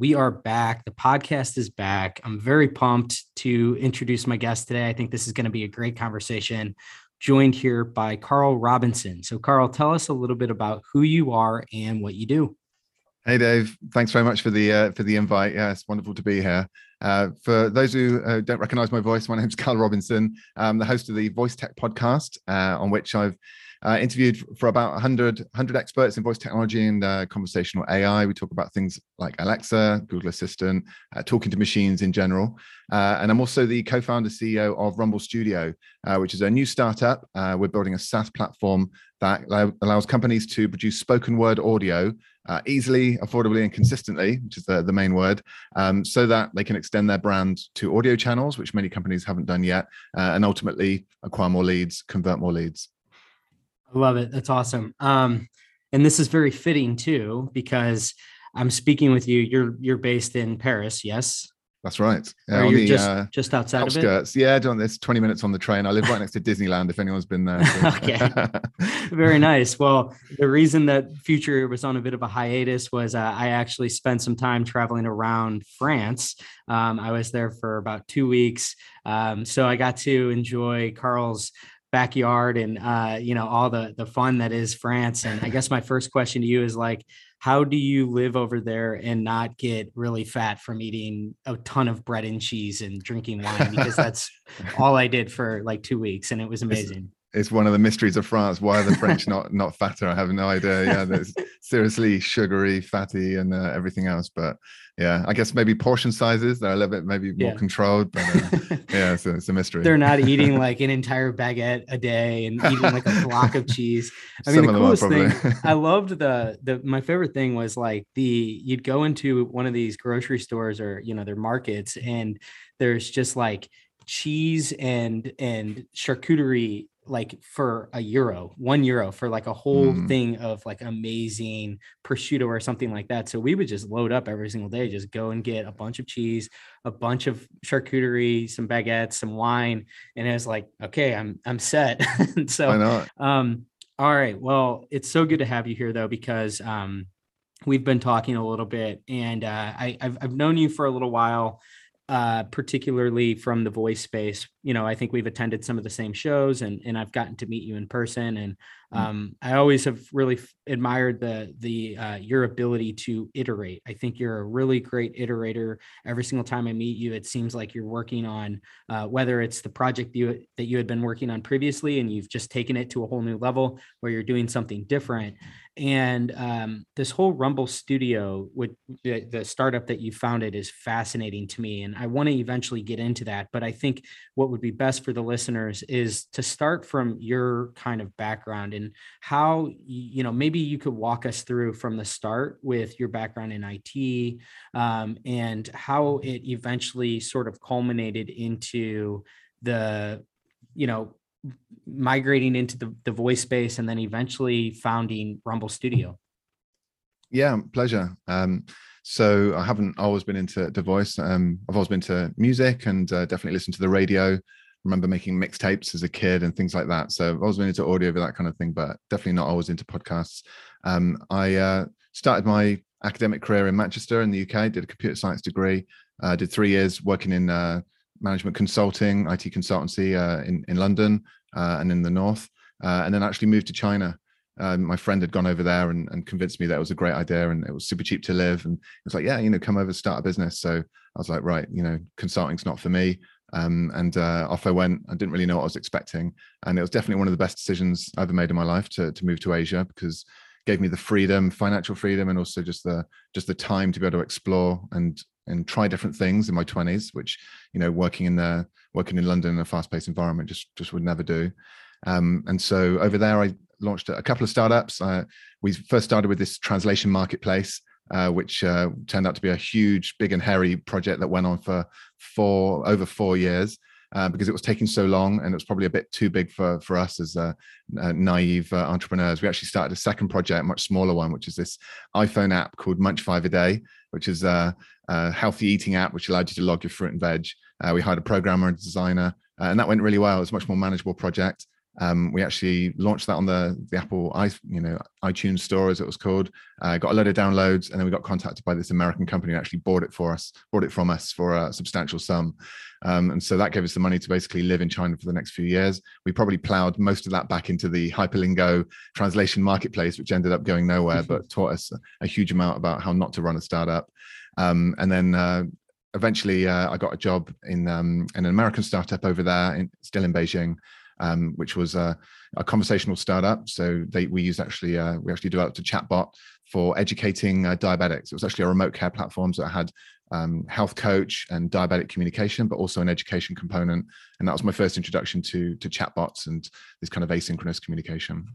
we are back. The podcast is back. I'm very pumped to introduce my guest today. I think this is going to be a great conversation. Joined here by Carl Robinson. So, Carl, tell us a little bit about who you are and what you do. Hey, Dave. Thanks very much for the uh, for the invite. Yeah, it's wonderful to be here. Uh, for those who uh, don't recognize my voice, my name's Carl Robinson. I'm the host of the Voice Tech podcast, uh, on which I've uh, interviewed for about 100, 100 experts in voice technology and uh, conversational AI. We talk about things like Alexa, Google Assistant, uh, talking to machines in general. Uh, and I'm also the co founder CEO of Rumble Studio, uh, which is a new startup. Uh, we're building a SaaS platform that allows companies to produce spoken word audio easily, affordably, and consistently, which is the, the main word, um, so that they can extend their brand to audio channels, which many companies haven't done yet, and ultimately acquire more leads, convert more leads. I love it. That's awesome. Um, and this is very fitting too, because I'm speaking with you. You're you're based in Paris, yes? That's right. Yeah, you're the, just, uh, just outside outskirts. of it? Yeah, doing this 20 minutes on the train. I live right next to Disneyland if anyone's been there. So. okay. Very nice. Well, the reason that Future was on a bit of a hiatus was uh, I actually spent some time traveling around France. Um, I was there for about two weeks. Um, so I got to enjoy Carl's backyard and uh, you know all the the fun that is France. And I guess my first question to you is like, how do you live over there and not get really fat from eating a ton of bread and cheese and drinking wine? Because that's all I did for like two weeks, and it was amazing. It's, one of the mysteries of France. Why are the French not not fatter? I have no idea. Yeah, there's seriously sugary, fatty, and uh, everything else. But yeah i guess maybe portion sizes they're a little bit maybe more yeah. controlled but uh, yeah it's a, it's a, mystery they're not eating like an entire baguette a day and eating like a block of cheese i mean Some the coolest thing i loved the the my favorite thing was like the you'd go into one of these grocery stores or you know their markets and there's just like cheese and and charcuterie like for a euro, one euro for like a whole mm. thing of like amazing prosciutto or something like that. So we would just load up every single day, just go and get a bunch of cheese, a bunch of charcuterie, some baguettes, some wine, and it was like, okay, I'm I'm set. so, um, all right, well, it's so good to have you here though because um, we've been talking a little bit, and uh, I I've, I've known you for a little while uh, particularly from the voice space. You know, I think we've attended some of the same shows, and and I've gotten to meet you in person, and. Um, I always have really f- admired the the uh, your ability to iterate. I think you're a really great iterator. Every single time I meet you, it seems like you're working on uh, whether it's the project you that you had been working on previously, and you've just taken it to a whole new level where you're doing something different. And um, this whole Rumble Studio, with the, the startup that you founded, is fascinating to me, and I want to eventually get into that. But I think what would be best for the listeners is to start from your kind of background and how you know maybe you could walk us through from the start with your background in IT um, and how it eventually sort of culminated into the you know migrating into the, the voice space and then eventually founding Rumble Studio. Yeah, pleasure. Um, so I haven't always been into, to voice. Um, I've always been to music and uh, definitely listened to the radio remember making mixtapes as a kid and things like that. So always been into audio, that kind of thing, but definitely not always into podcasts. Um, I uh, started my academic career in Manchester in the UK, did a computer science degree, uh, did three years working in uh, management consulting, IT consultancy uh, in, in London uh, and in the North, uh, and then actually moved to China. my friend had gone over there and, and, convinced me that it was a great idea and it was super cheap to live. And it was like, yeah, you know, come over, start a business. So I was like, right, you know, consulting's not for me. Um, and uh, off I went. I didn't really know what I was expecting, and it was definitely one of the best decisions I ever made in my life to to move to Asia because it gave me the freedom, financial freedom, and also just the just the time to be able to explore and and try different things in my twenties, which you know working in the working in London in a fast paced environment just just would never do. Um, and so over there, I launched a couple of startups. Uh, we first started with this translation marketplace uh, which uh, turned out to be a huge, big and hairy project that went on for four over four years. Uh, because it was taking so long and it was probably a bit too big for for us as uh, uh, naive uh, entrepreneurs. We actually started a second project, a much smaller one, which is this iPhone app called Munch Five a Day, which is a, a healthy eating app which allowed you to log your fruit and veg. Uh, we hired a programmer and designer, and that went really well. It was a much more manageable project. Um, we actually launched that on the the Apple i you know iTunes store as it was called. Uh, got a load of downloads, and then we got contacted by this American company who actually bought it for us, bought it from us for a substantial sum. Um, and so that gave us the money to basically live in China for the next few years. We probably plowed most of that back into the Hyperlingo translation marketplace, which ended up going nowhere, but taught us a huge amount about how not to run a startup. Um, and then uh, eventually, uh, I got a job in um, an American startup over there, in, still in Beijing um, which was a, a, conversational startup. So they, we used actually uh, we actually developed a chatbot for educating uh, diabetics. It was actually a remote care platform that had um, health coach and diabetic communication, but also an education component. And that was my first introduction to to chatbots and this kind of asynchronous communication.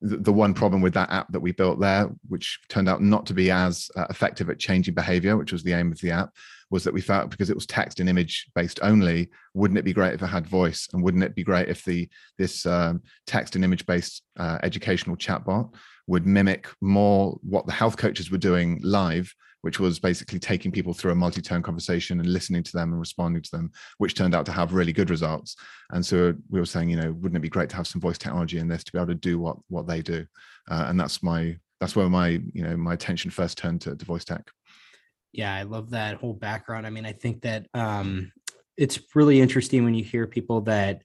The, the one problem with that app that we built there, which turned out not to be as uh, effective at changing behavior, which was the aim of the app, was that we felt because it was text and image based only, wouldn't it be great if it had voice, and wouldn't it be great if the this um, text and image based uh, educational chatbot would mimic more what the health coaches were doing live, which was basically taking people through a multi-turn conversation and listening to them and responding to them, which turned out to have really good results. And so we were saying, you know, wouldn't it be great to have some voice technology in this to be able to do what what they do? Uh, and that's my that's where my you know my attention first turned to, to voice tech yeah i love that whole background i mean i think that um it's really interesting when you hear people that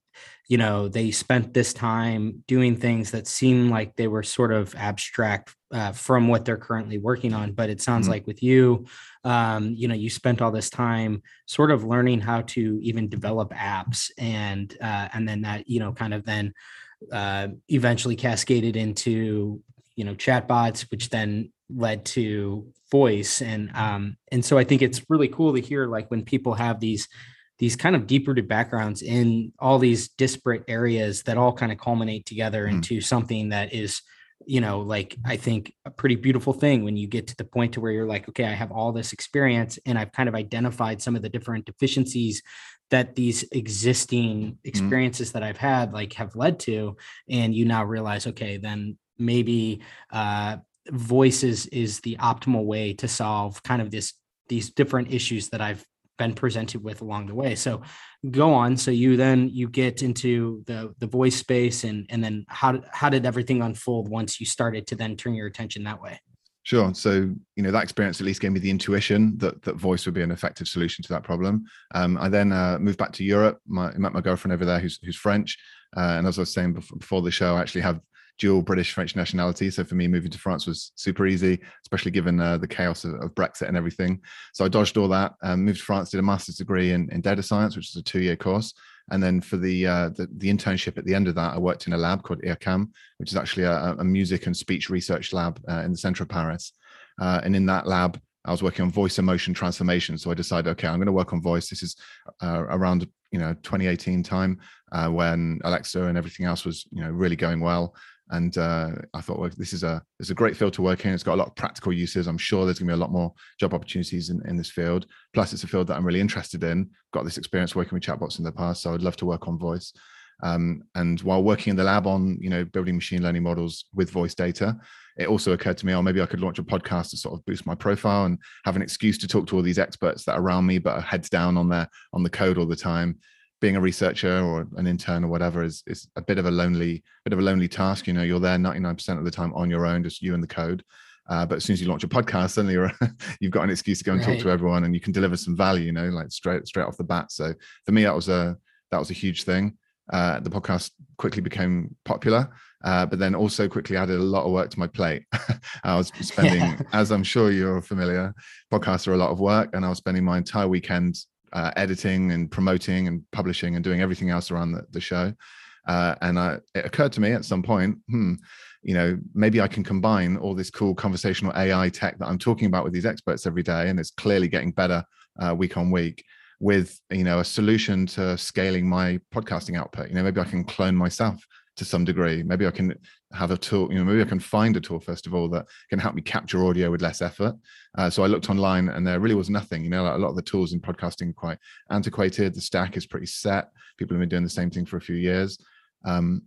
you know they spent this time doing things that seem like they were sort of abstract uh, from what they're currently working on but it sounds mm-hmm. like with you um, you know you spent all this time sort of learning how to even develop apps and uh, and then that you know kind of then uh, eventually cascaded into you know chatbots which then led to voice and um and so i think it's really cool to hear like when people have these these kind of deep rooted backgrounds in all these disparate areas that all kind of culminate together mm. into something that is you know like i think a pretty beautiful thing when you get to the point to where you're like okay i have all this experience and i've kind of identified some of the different deficiencies that these existing mm. experiences mm. that i've had like have led to and you now realize okay then maybe uh voices is the optimal way to solve kind of this these different issues that I've been presented with along the way. So go on. So you then you get into the the voice space and and then how how did everything unfold once you started to then turn your attention that way? Sure. So, you know, that experience at least gave me the intuition that that voice would be an effective solution to that problem. Um, I then uh, moved back to Europe. My, met my girlfriend over there, who's who's French. Uh, and as I was saying before, before the show, I actually have dual British French nationality. So for me, moving to France was super easy, especially given uh, the chaos of, of, Brexit and everything. So I dodged all that, um, moved to France, did a master's degree in, in data science, which is a two year course. And then for the, uh, the, the internship at the end of that, I worked in a lab called IRCAM, which is actually a, a music and speech research lab uh, in the center of Paris. Uh, and in that lab, I was working on voice emotion transformation. So I decided, okay, I'm going to work on voice. This is uh, around you know 2018 time uh, when Alexa and everything else was you know really going well and uh, I thought, well, this is a it's a great field to work in. It's got a lot of practical uses. I'm sure there's going to be a lot more job opportunities in, in this field. Plus, it's a field that I'm really interested in. Got this experience working with chatbots in the past, so I'd love to work on voice. Um, and while working in the lab on you know building machine learning models with voice data, it also occurred to me, oh, maybe I could launch a podcast to sort of boost my profile and have an excuse to talk to all these experts that are around me, but are heads down on their on the code all the time being a researcher or an intern or whatever is is a bit of a lonely bit of a lonely task. You know, you're there 99% of the time on your own, just you and the code. Uh, but as soon as you launch a podcast, suddenly you're you've got an excuse to go and right. talk to everyone, and you can deliver some value. You know, like straight straight off the bat. So for me, that was a that was a huge thing. Uh, the podcast quickly became popular, uh, but then also quickly added a lot of work to my plate. I was spending, yeah. as I'm sure you're familiar, podcasts are a lot of work, and I was spending my entire weekend uh, editing and promoting and publishing and doing everything else around the, the show. Uh, and I, it occurred to me at some point, hmm, you know, maybe I can combine all this cool conversational AI tech that I'm talking about with these experts every day, and it's clearly getting better uh, week on week, with you know a solution to scaling my podcasting output. You know, maybe I can clone myself to some degree. Maybe I can have a tool, you know, maybe I can find a tool first of all that can help me capture audio with less effort. Uh, so I looked online and there really was nothing. You know, like a lot of the tools in podcasting are quite antiquated. The stack is pretty set. People have been doing the same thing for a few years. Um,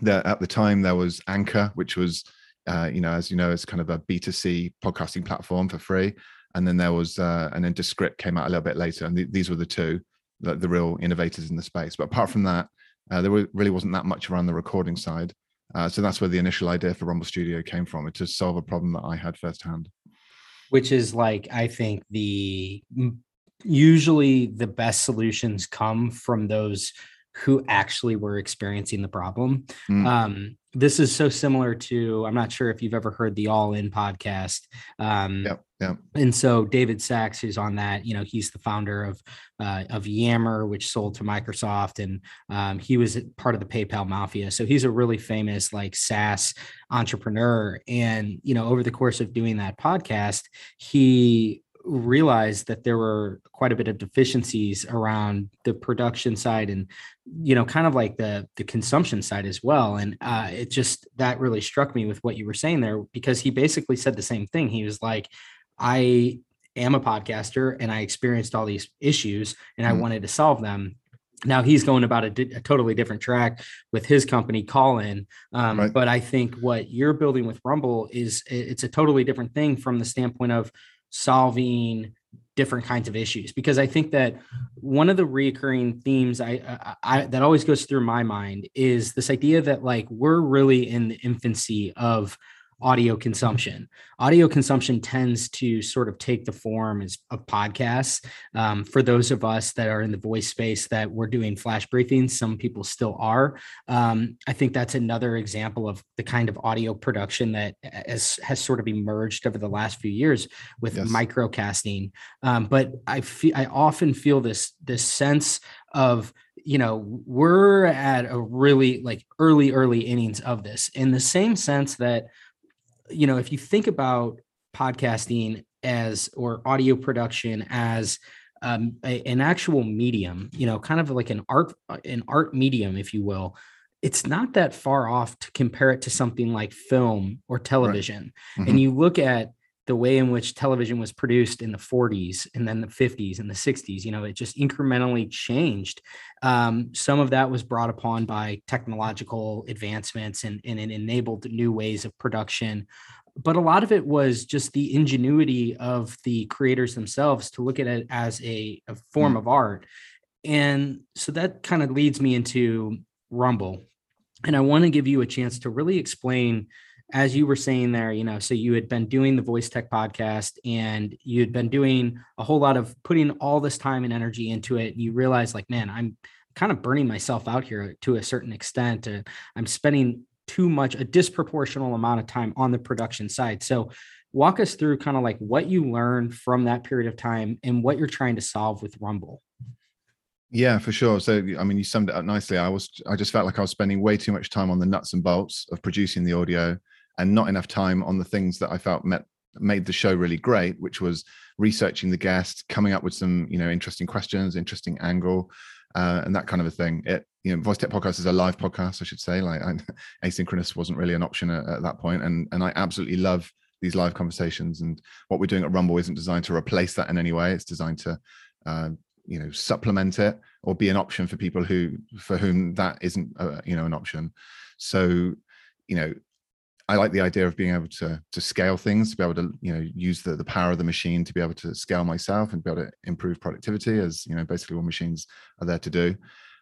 there, at the time, there was Anchor, which was, uh, you know, as you know, it's kind of a B2C podcasting platform for free. And then there was, uh, and then Descript came out a little bit later. And th- these were the two, the, the real innovators in the space. But apart from that, uh, there really wasn't that much around the recording side. Uh, so that's where the initial idea for Rumble Studio came from, It to solve a problem that I had firsthand. Which is like, I think the usually the best solutions come from those who actually were experiencing the problem. Mm. Um, this is so similar to I'm not sure if you've ever heard the All In podcast. Um, yep, yep. And so David Sacks, who's on that, you know, he's the founder of uh, of Yammer, which sold to Microsoft, and um, he was part of the PayPal mafia. So he's a really famous like SaaS entrepreneur. And you know, over the course of doing that podcast, he realized that there were quite a bit of deficiencies around the production side and you know kind of like the the consumption side as well and uh, it just that really struck me with what you were saying there because he basically said the same thing he was like i am a podcaster and i experienced all these issues and i mm. wanted to solve them now he's going about a, a, totally different track with his company Callin um, right. but i think what you're building with rumble is it's a totally different thing from the standpoint of solving different kinds of issues because i think that one of the recurring themes I, I, I, that always goes through my mind is this idea that like we're really in the infancy of audio consumption. Audio consumption tends to sort of take the form as of podcasts. Um, for those of us that are in the voice space that we're doing flash briefings, some people still are. Um, I think that's another example of the kind of audio production that has, has sort of emerged over the last few years with yes. microcasting. Um, but I feel I often feel this this sense of you know we're at a really like early early innings of this in the same sense that you know, if you think about podcasting as or audio production as um, a, an actual medium, you know, kind of like an art an art medium, if you will, it's not that far off to compare it to something like film or television. Right. Mm-hmm. And you look at the way in which television was produced in the 40s and then the 50s and the 60s you know it just incrementally changed. Um, some of that was brought upon by technological advancements and, and it enabled new ways of production. But a lot of it was just the ingenuity of the creators themselves to look at it as a, a form mm. of art. And so that kind of leads me into rumble. And i want to give you a chance to really explain as you were saying there, you know, so you had been doing the Voice Tech podcast and you had been doing a whole lot of putting all this time and energy into it. And you realize, like, man, I'm kind of burning myself out here to a certain extent. Uh, I'm spending too much, a disproportional amount of time on the production side. So, walk us through kind of like what you learned from that period of time and what you're trying to solve with Rumble. Yeah, for sure. So, I mean, you summed it up nicely. I was, I just felt like I was spending way too much time on the nuts and bolts of producing the audio and not enough time on the things that I felt met made the show really great, which was researching the guest, coming up with some you know interesting questions, interesting angle, uh, and that kind of a thing. It you know, Voice Tech Podcast is a live podcast, I should say. Like I, asynchronous wasn't really an option at, at that point, and and I absolutely love these live conversations. And what we're doing at Rumble isn't designed to replace that in any way. It's designed to uh, you know supplement it or be an option for people who for whom that isn't uh, you know an option. So you know I like the idea of being able to to scale things, to be able to you know use the the power of the machine to be able to scale myself and be able to improve productivity, as you know basically what machines are there to do.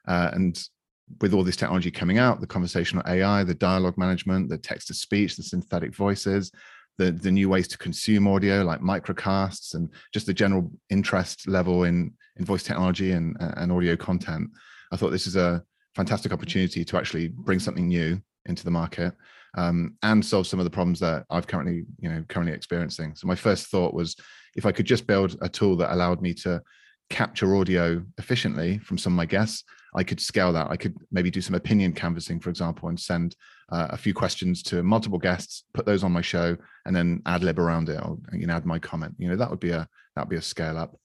Uh, and with all this technology coming out, the conversational AI, the dialogue management, the text to speech, the synthetic voices, the the new ways to consume audio like microcasts, and just the general interest level in in voice technology and and audio content, I thought this is a fantastic opportunity to actually bring something new into the market um, and solve some of the problems that I've currently, you know, currently experiencing. So my first thought was if I could just build a tool that allowed me to capture audio efficiently from some of my guests, I could scale that. I could maybe do some opinion canvassing, for example, and send uh, a few questions to multiple guests, put those on my show, and then ad lib around it, or you know, add my comment. You know, that would be a that would be a scale up.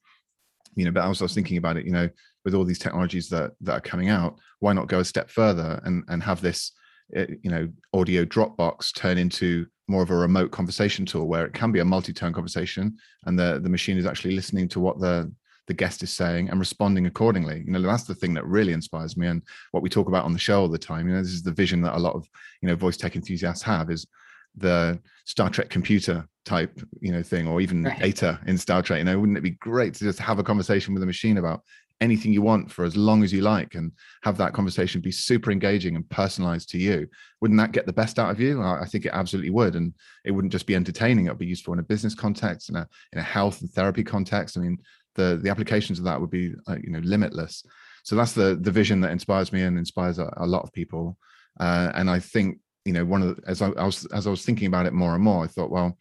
You know, but was, I was thinking about it. You know, with all these technologies that that are coming out, why not go a step further and and have this Uh, you know audio Dropbox turn into more of a remote conversation tool where it can be a multi-turn conversation and the the machine is actually listening to what the the guest is saying and responding accordingly you know that's the thing that really inspires me and what we talk about on the show all the time you know this is the vision that a lot of you know voice tech enthusiasts have is the Star Trek computer type, you know, thing, or even right. Data in Star Trek. You know, wouldn't it be great to just have a conversation with a machine about anything you want for as long as you like and have that conversation be super engaging and personalized to you wouldn't that get the best out of you? I think it absolutely would and it wouldn't just be entertaining it would be useful in a business context in a in a health and therapy context. I mean the the applications of that would be uh, you know limitless. So that's the the vision that inspires me and inspires a, a lot of people. Uh, and i think you know one of the, as I, I, was as I was thinking about it more and more, I thought, well,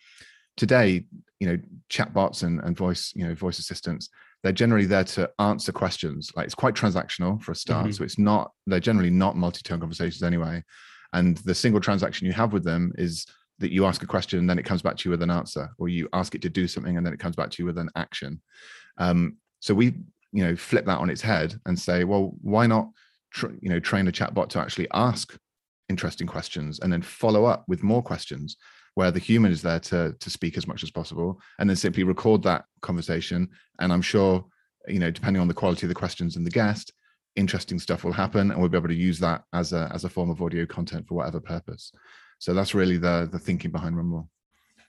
today, you know, chatbots and, and voice, you know, voice assistants, they're generally there to answer questions. Like it's quite transactional for a start. Mm-hmm. So it's not, they're generally not multi-turn conversations anyway. And the single transaction you have with them is that you ask a question and then it comes back to you with an answer, or you ask it to do something and then it comes back to you with an action. Um, so we, you know, flip that on its head and say, well, why not, tr- you know, train a chatbot to actually ask interesting questions and then follow up with more questions where the human is there to to speak as much as possible and then simply record that conversation. And i'm sure you know depending on the quality of the questions and the guest interesting stuff will happen and we'll be able to use that as a as a form of audio content for whatever purpose. So that's really the the thinking behind rumble.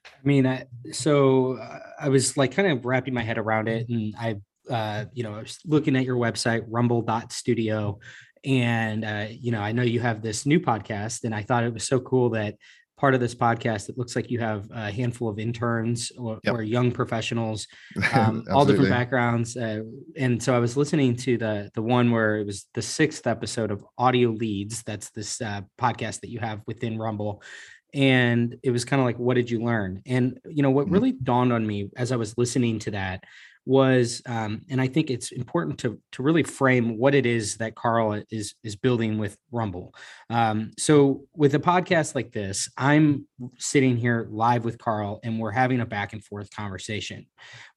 I mean I, so uh, i was like kind of wrapping my head around it and i uh, you know, I was looking at your website, rumble.studio, and uh, you know i know you have this new podcast and i thought it was so cool that part of this podcast it looks like you have a handful of interns or, yep. or young professionals um, all different backgrounds uh, and so i was listening to the the one where it was the sixth episode of audio leads that's this uh, podcast that you have within rumble and it was kind of like what did you learn and you know what mm-hmm. really dawned on me as i was listening to that was um, and i think it's important to to really frame what it is that carl is is building with rumble. Um, so with a podcast like this i'm sitting here live with carl and we're having a back and forth conversation.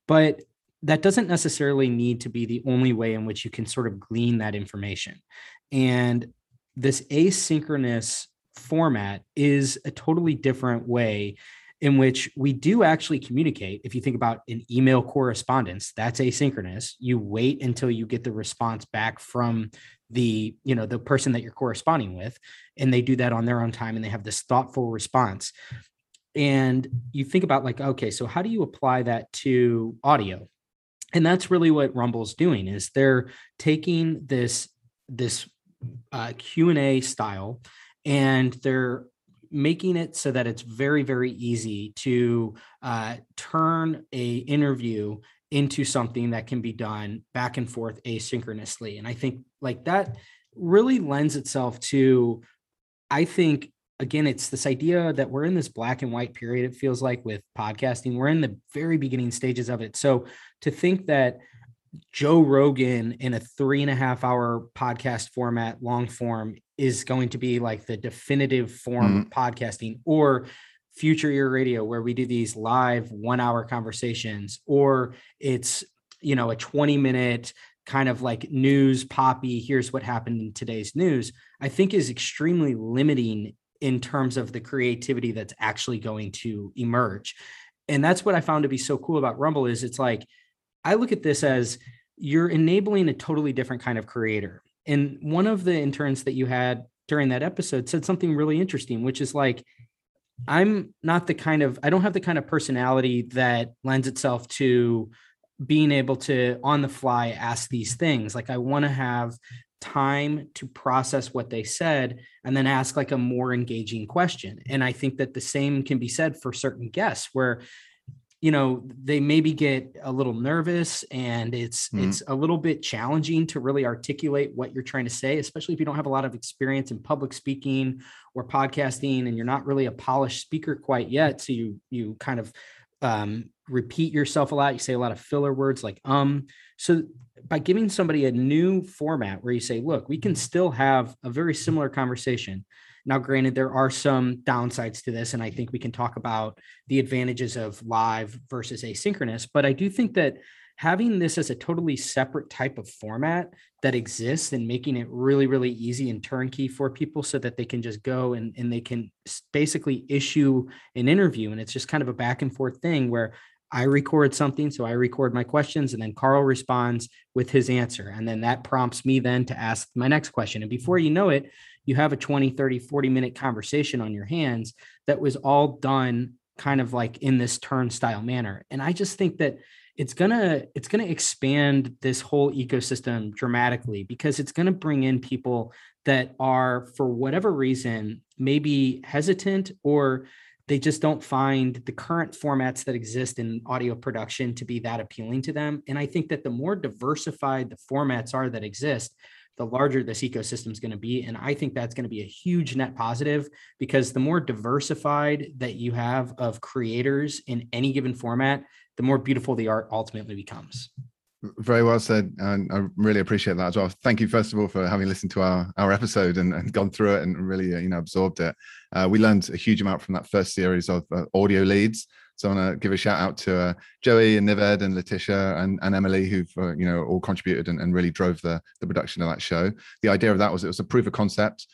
But that doesn't necessarily need to be the only way in which you can sort of glean that information. And this asynchronous format is a totally different way in which we do actually communicate. If you think about an email correspondence, that's asynchronous. You wait until you get the response back from the, you know, the person that you're corresponding with, and they do that on their own time and they have this thoughtful response. And you think about like, okay, so how do you apply that to audio? And that's really what Rumble's doing is they're taking this this uh, Q&A style and they're making it so that it's very very easy to uh, turn a interview into something that can be done back and forth asynchronously. And i think like that really lends itself to i think again it's this idea that we're in this black and white period it feels like with podcasting. We're in the very beginning stages of it. So to think that Joe Rogan in a three and a half hour podcast format, long form, is going to be like the definitive form mm-hmm. of podcasting, or Future Ear Radio, where we do these live one hour conversations, or it's, you know, a 20 minute kind of like news poppy, here's what happened in today's news, I think is extremely limiting in terms of the creativity that's actually going to emerge. And that's what I found to be so cool about Rumble is it's like, I look at this as you're enabling a totally different kind of creator. And one of the interns that you had during that episode said something really interesting, which is like, I'm not the kind of, I don't have the kind of personality that lends itself to being able to on the fly ask these things. Like, I want to have time to process what they said and then ask like a more engaging question. And I think that the same can be said for certain guests where you know they maybe get a little nervous and it's mm-hmm. it's a little bit challenging to really articulate what you're trying to say especially if you don't have a lot of experience in public speaking or podcasting and you're not really a polished speaker quite yet. So you you kind of um, repeat yourself a lot. You say a lot of filler words like um. So by giving somebody a new format where you say look we can still have a very similar conversation Now, granted, there are some downsides to this, and I think we can talk about the advantages of live versus asynchronous. But I do think that having this as a totally separate type of format that exists and making it really, really easy and turnkey for people so that they can just go and, and they can basically issue an interview. And it's just kind of a back and forth thing where I record something. So I record my questions and then Carl responds with his answer. And then that prompts me then to ask my next question. And before you know it, you have a 20, 30, 40 minute conversation on your hands that was all done kind of like in this turnstile manner. And I just think that it's gonna it's gonna expand this whole ecosystem dramatically because it's gonna bring in people that are for whatever reason maybe hesitant or they just don't find the current formats that exist in audio production to be that appealing to them and i think that the more diversified the formats are that exist the larger this ecosystem is going to be. And I think that's going to be a huge net positive because the more diversified that you have of creators in any given format, the more beautiful the art ultimately becomes. Very well said. And I really appreciate that as well. Thank you, first of all, for having listened to our, our episode and, and gone through it and really, you know, absorbed it. Uh, we learned a huge amount from that first series of uh, audio leads. So I want to give a shout out to uh, Joey and Nived and Letitia and, and Emily, who've uh, you know all contributed and, and really drove the the production of that show. The idea of that was it was a proof of concept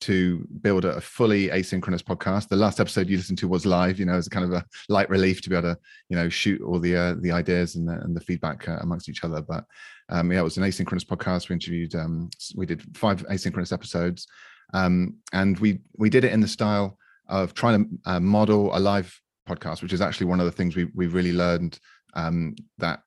to build a fully asynchronous podcast. The last episode you listened to was live, you know, as a kind of a light relief to be able to, you know, shoot all the uh, the ideas and the, and the feedback uh, amongst each other. But um, yeah, it was an asynchronous podcast. We interviewed, um, we did five asynchronous episodes, um, and we we did it in the style of trying to uh, model a live podcast, which is actually one of the things we we really learned um, that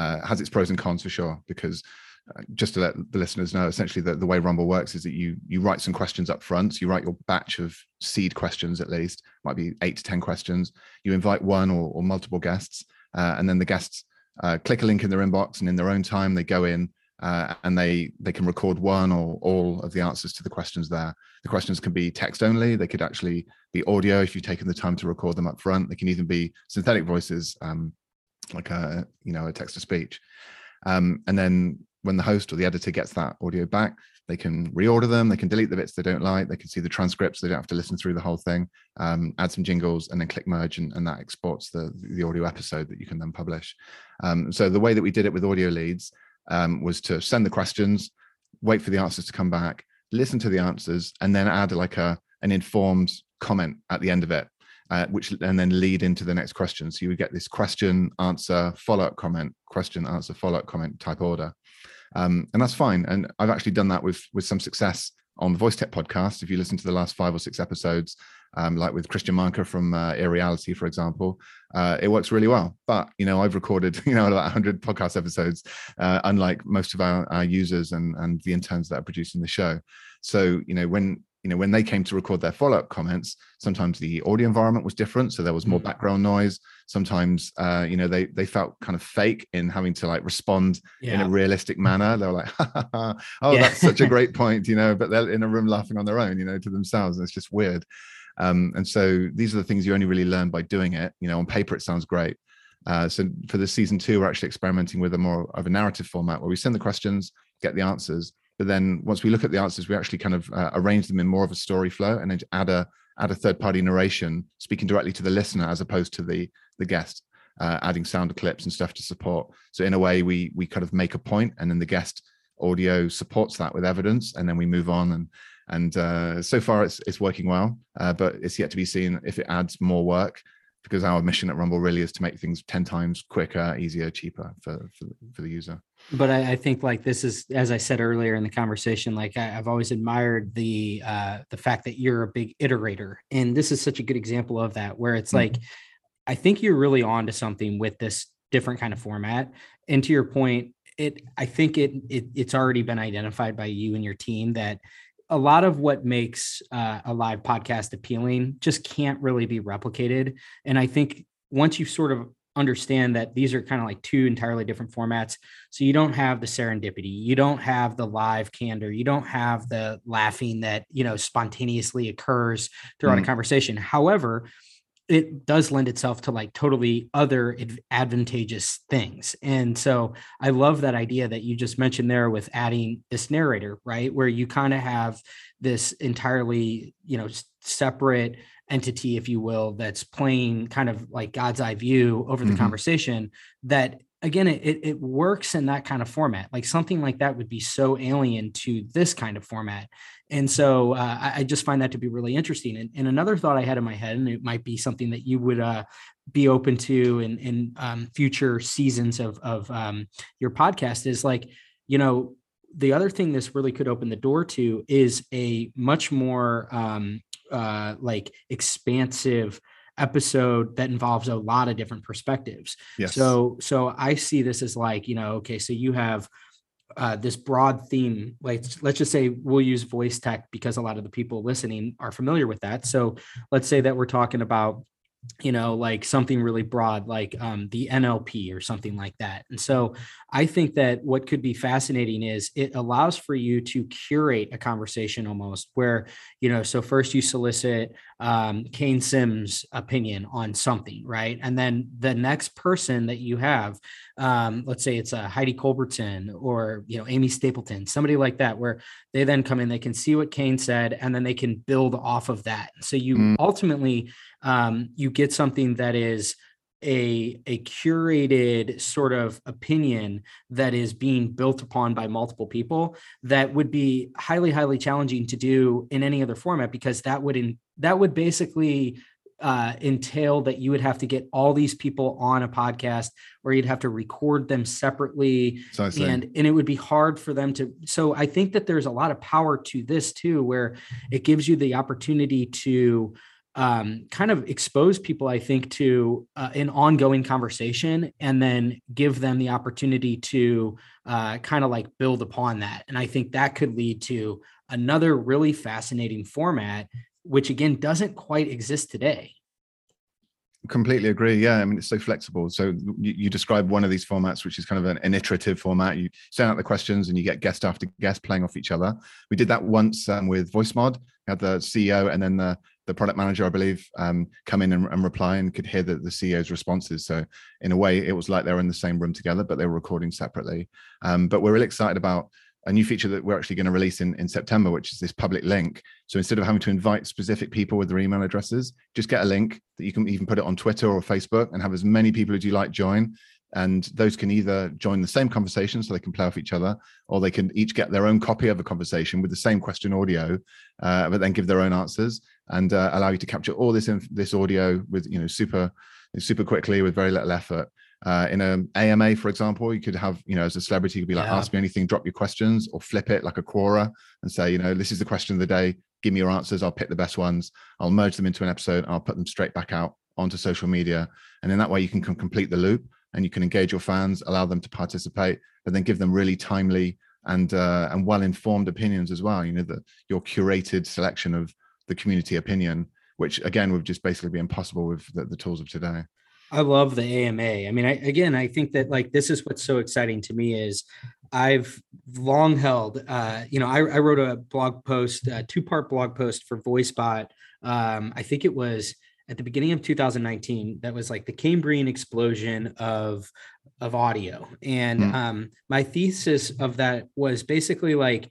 uh, has its pros and cons for sure. Because uh, just to let the listeners know, essentially the, the way Rumble works is that you you write some questions up front. So you write your batch of seed questions at least, might be eight to ten questions. You invite one or, or multiple guests, uh, and then the guests uh, click a link in their inbox, and in their own time they go in uh, and they they can record one or all of the answers to the questions there. The questions can be text only. They could actually be audio if you've taken the time to record them up front. They can even be synthetic voices, um, like a you know a text to speech. Um, and then when the host or the editor gets that audio back, they can reorder them. They can delete the bits they don't like. They can see the transcripts. They don't have to listen through the whole thing. Um, add some jingles and then click merge, and, and, that exports the the audio episode that you can then publish. Um, so the way that we did it with audio leads um, was to send the questions, wait for the answers to come back, listen to the answers, and then add like a an informed comment at the end of it, uh, which and then lead into the next question. So you would get this question, answer, follow up comment, question, answer, follow up comment type order, um, and that's fine. And I've actually done that with with some success on the Voice Tech podcast. If you listen to the last five or six episodes, um, like with Christian Marker from uh, Reality, for example, uh, it works really well. But you know, I've recorded you know about 100 podcast episodes, uh, unlike most of our, our users and and the interns that are producing the show. So you know, when you know when they came to record their follow-up comments sometimes the audio environment was different so there was more mm. background noise sometimes uh, you know they they felt kind of fake in having to like respond yeah. in a realistic manner they were like oh yeah. that's such a great point you know but they're in a room laughing on their own you know to themselves and it's just weird um, and so these are the things you only really learn by doing it you know on paper it sounds great uh, so for the season two we're actually experimenting with a more of a narrative format where we send the questions get the answers but then once we look at the answers, we actually kind of uh, arrange them in more of a story flow and then add a add a third party narration speaking directly to the listener as opposed to the the guest. Uh, adding sound clips and stuff to support. So in a way, we we kind of make a point, and then the guest audio supports that with evidence, and then we move on. And and uh, so far, it's it's working well, uh, but it's yet to be seen if it adds more work because our mission at Rumble really is to make things 10 times quicker, easier, cheaper for, for, for the user. But I, I, think like this is, as I said earlier in the conversation, like I, have always admired the, uh, the fact that you're a big iterator. And this is such a good example of that, where it's mm-hmm. like, I think you're really on to something with this different kind of format. And to your point, it, I think it, it it's already been identified by you and your team that a lot of what makes uh, a live podcast appealing just can't really be replicated. And I think once you sort of understand that these are kind of like two entirely different formats, so you don't have the serendipity, you don't have the live candor, you don't have the laughing that you know spontaneously occurs throughout mm. a conversation. However, it does lend itself to like totally other advantageous things. And so I love that idea that you just mentioned there with adding this narrator, right? Where you kind of have this entirely, you know, separate entity, if you will, that's playing kind of like God's eye view over the mm-hmm. conversation that again it, it works in that kind of format. Like something like that would be so alien to this kind of format. And so uh, I, I, just find that to be really interesting. And, and, another thought i had in my head and it might be something that you would uh, be open to in, in um, future seasons of, of um, your podcast is like you know the other thing this really could open the door to is a much more um, uh, like expansive episode that involves a lot of different perspectives. Yes. So so I see this as like, you know, okay, so you have uh, this broad theme like let's just say we'll use voice tech because a lot of the people listening are familiar with that so let's say that we're talking about you know like something really broad like um, the nlp or something like that. And so i think that what could be fascinating is it allows for you to curate a conversation almost where you know so first you solicit um, kane simms opinion on something right? And then the next person that you have um, let's say it's a heidi culbertson or you know amy stapleton somebody like that where they then come in they can see what kane said and then they can build off of that. So you mm. ultimately um, you get something that is a a curated sort of opinion that is being built upon by multiple people that would be highly highly challenging to do in any other format because that would in that would basically uh, entail that you would have to get all these people on a podcast or you'd have to record them separately and and it would be hard for them to so i think that there's a lot of power to this too where it gives you the opportunity to um, kind of expose people, I think, to uh, an ongoing conversation and then give them the opportunity to uh, kind of like build upon that. And I think that could lead to another really fascinating format, which again doesn't quite exist today. Completely agree. Yeah, I mean it's so flexible. So you, you describe one of these formats, which is kind of an, an, iterative format. You send out the questions and you get guest after guest playing off each other. We did that once um, with VoiceMod. We had the CEO and then the the product manager, I believe, um, come in and, and, reply and could hear the, the CEO's responses. So in a way, it was like they were in the same room together, but they were recording separately. Um, but we're really excited about a new feature that we're actually going to release in, in September, which is this public link. So instead of having to invite specific people with their email addresses, just get a link that you can even put it on Twitter or Facebook and have as many people as you like join and those can either join the same conversation so they can play off each other or they can each get their own copy of a conversation with the same question audio uh, but then give their own answers and uh, allow you to capture all this in this audio with you know super super quickly with very little effort uh, in an AMA, for example, you could have, you know, as a celebrity, you could be like, yeah. ask me anything, drop your questions, or flip it like a Quora and say, you know, this is the question of the day. Give me your answers. I'll pick the best ones. I'll merge them into an episode. I'll put them straight back out onto social media. And in that way, you can complete the loop and you can engage your fans, allow them to participate, but then give them really timely and uh, and well informed opinions as well. You know that your curated selection of the community opinion, which again would just basically be impossible with the, the tools of today. I love the AMA. I mean, I, again, I think that like this is what's so exciting to me is I've long held, uh, you know, I, I wrote a blog post, a two part blog post for VoiceBot. Um, I think it was at the beginning of 2019 that was like the Cambrian explosion of of audio. And mm. um, my thesis of that was basically like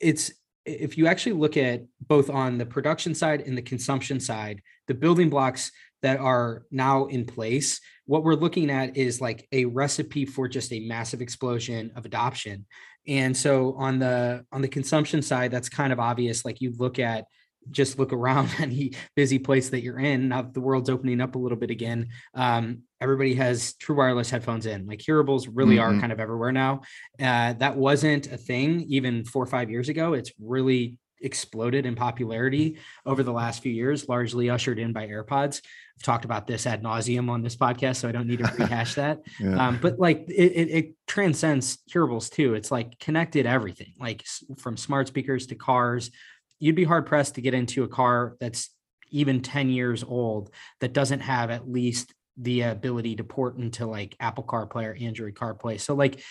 it's if you actually look at both on the production side and the consumption side, the building blocks that are now in place, what we're looking at is like a recipe for just a massive explosion of adoption. And so on the on the consumption side, that's kind of obvious. Like you look at just look around any busy place that you're in. Now the world's opening up a little bit again. Um, everybody has true wireless headphones in. Like hearables really mm-hmm. are kind of everywhere now. Uh, that wasn't a thing even four or five years ago. It's really exploded in popularity over the last few years, largely ushered in by AirPods. I've talked about this ad nauseum on this podcast, so I don't need to rehash that. yeah. um, but like it, it, it, transcends hearables too. It's like connected everything, like from smart speakers to cars you'd be hard pressed to get into a car that's even 10 years old that doesn't have at least the ability to port into like Apple CarPlay or Android CarPlay. So like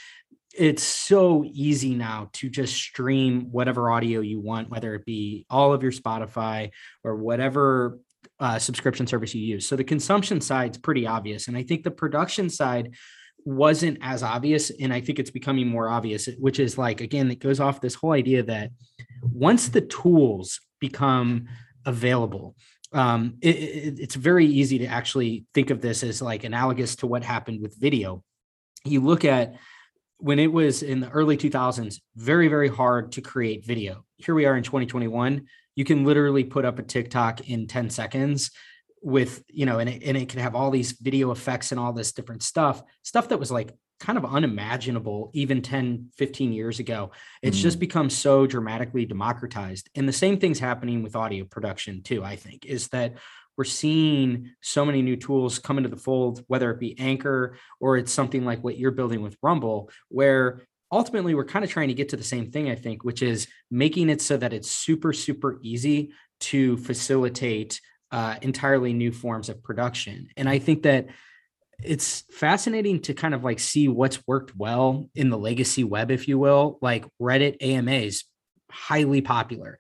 it's so easy now to just stream whatever audio you want, whether it be all of your Spotify or whatever uh, subscription service you use. So the consumption side is pretty obvious. And I think the production side wasn't as obvious. And I think it's becoming more obvious, which is like, again, it goes off this whole idea that once the tools become available, um, it, it, it's very easy to actually think of this as like analogous to what happened with video. You look at when it was in the early 2000s, very, very hard to create video. Here we are in 2021. You can literally put up a TikTok in 10 seconds with, you know, and it, and it can have all these video effects and all this different stuff, stuff that was like kind of unimaginable even 10, 15 years ago. It's mm. just become so dramatically democratized. And the same thing's happening with audio production too, I think, is that we're seeing so many new tools come into the fold, whether it be Anchor or it's something like what you're building with Rumble, where ultimately we're kind of trying to get to the same thing, I think, which is making it so that it's super, super easy to facilitate uh, entirely new forms of production. And I think that it's fascinating to kind of like see what's worked well in the legacy web, if you will, like Reddit AMAs, highly popular.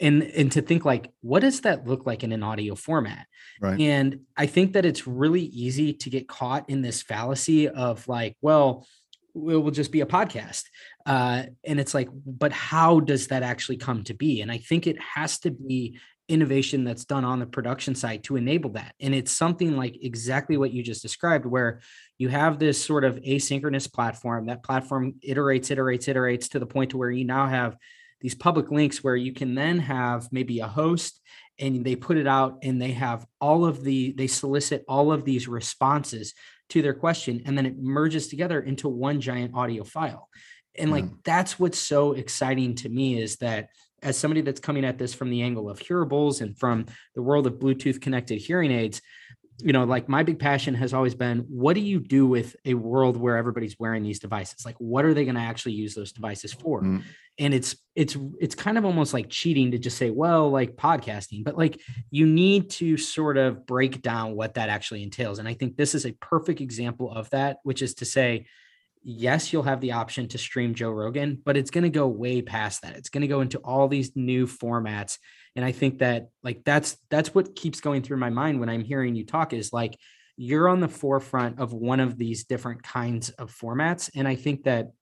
And and to think like what does that look like in an audio format? Right. And i think that it's really easy to get caught in this fallacy of like well it will just be a podcast. Uh, and it's like but how does that actually come to be? And i think it has to be innovation that's done on the production side to enable that. And it's something like exactly what you just described where you have this sort of asynchronous platform. That platform iterates iterates iterates to the point to where you now have these public links where you can then have maybe a host and they put it out and they have all of the they solicit all of these responses to their question and then it merges together into one giant audio file. And like mm. that's what's so exciting to me is that as somebody that's coming at this from the angle of hearables and from the world of bluetooth connected hearing aids you know, like my big passion has always been what do you do with a world where everybody's wearing these devices? Like, what are they going to actually use those devices for? Mm. And it's it's it's kind of almost like cheating to just say, well, like podcasting, but like you need to sort of break down what that actually entails. And I think this is a perfect example of that, which is to say, yes, you'll have the option to stream Joe Rogan, but it's going to go way past that. It's going to go into all these new formats. And i think that like that's that's what keeps going through my mind when i'm hearing you talk is like you're on the forefront of one of these different kinds of formats. And i think that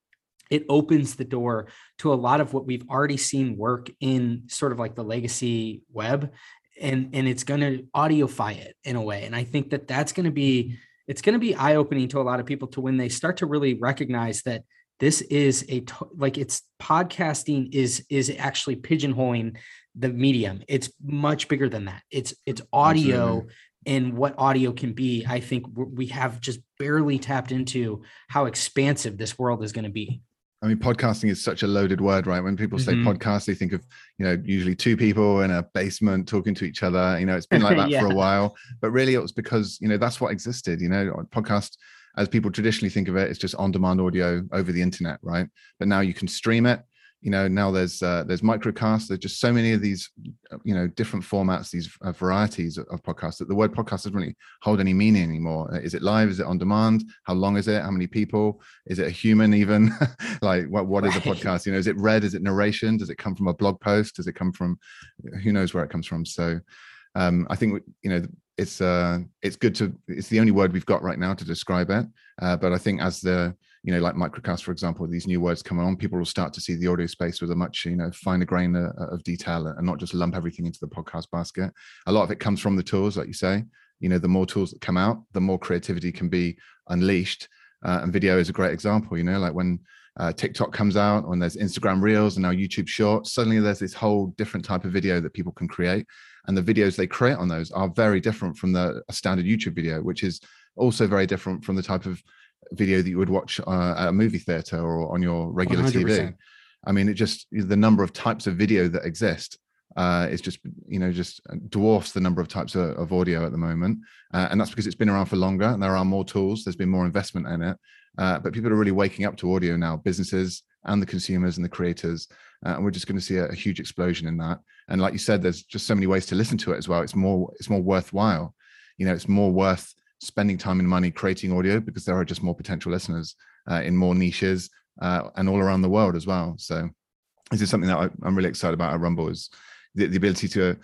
it opens the door to a lot of what we've already seen work in sort of like the legacy web and and it's going to audioify it in a way. And i think that that's going to be it's going to be eye opening to a lot of people to when they start to really recognize that this is a like it's podcasting is is actually pigeonholing the medium. It's much bigger than that. It's it's audio Absolutely. and what audio can be. I think we have just barely tapped into how expansive this world is going to be I mean, podcasting is such a loaded word, right? When people say mm-hmm. podcast, they think of, you know, usually two people in a basement talking to each other. You know, it's been like that yeah. for a while, but really it was because, you know, that's what existed. You know, podcast, as people traditionally think of it, it's just on demand audio over the internet, right? But now you can stream it you know now there's uh, there's microcasts there's just so many of these uh, you know different formats these uh, varieties of, of, podcasts that the word podcast doesn't really hold any meaning anymore. Uh, is it live? Is it on demand? How long is it? How many people? Is it a human even? Like what what right. is a podcast? You know is it read? Is it narration? Does it come from a blog post? Does it come from who knows where it comes from? So um, i think you know it's uh it's good to it's the only word we've got right now to describe it. Uh, but i think as the you know, like microcast, for example, these new words come on, people will start to see the audio space with a much, you know, finer grain of, uh, of detail and not just lump everything into the podcast basket. A lot of it comes from the tools, like you say. You know, the more tools that come out, the more creativity can be unleashed. Uh, and video is a great example. You know, like when uh, TikTok comes out, when there's Instagram Reels and now YouTube Shorts, suddenly there's this whole different type of video that people can create, and the videos they create on those are very different from the standard YouTube video, which is also very different from the type of video that you would watch uh, at a movie theater or on your regular 100%. TV. I mean, it just the number of types of video that exist uh, is just you know just dwarfs the number of types of, of audio at the moment, uh, and that's because it's been around for longer and there are more tools. There's been more investment in it, uh, but people are really waking up to audio now. Businesses and the consumers and the creators, uh, and we're just going to see a, a huge explosion in that. And like you said, there's just so many ways to listen to it as well. It's more it's more worthwhile. You know, it's more worth spending time and money creating audio because there are just more potential listeners uh, in more niches uh, and all around the world as well. So this is something that I, am really excited about at Rumble is the, the ability to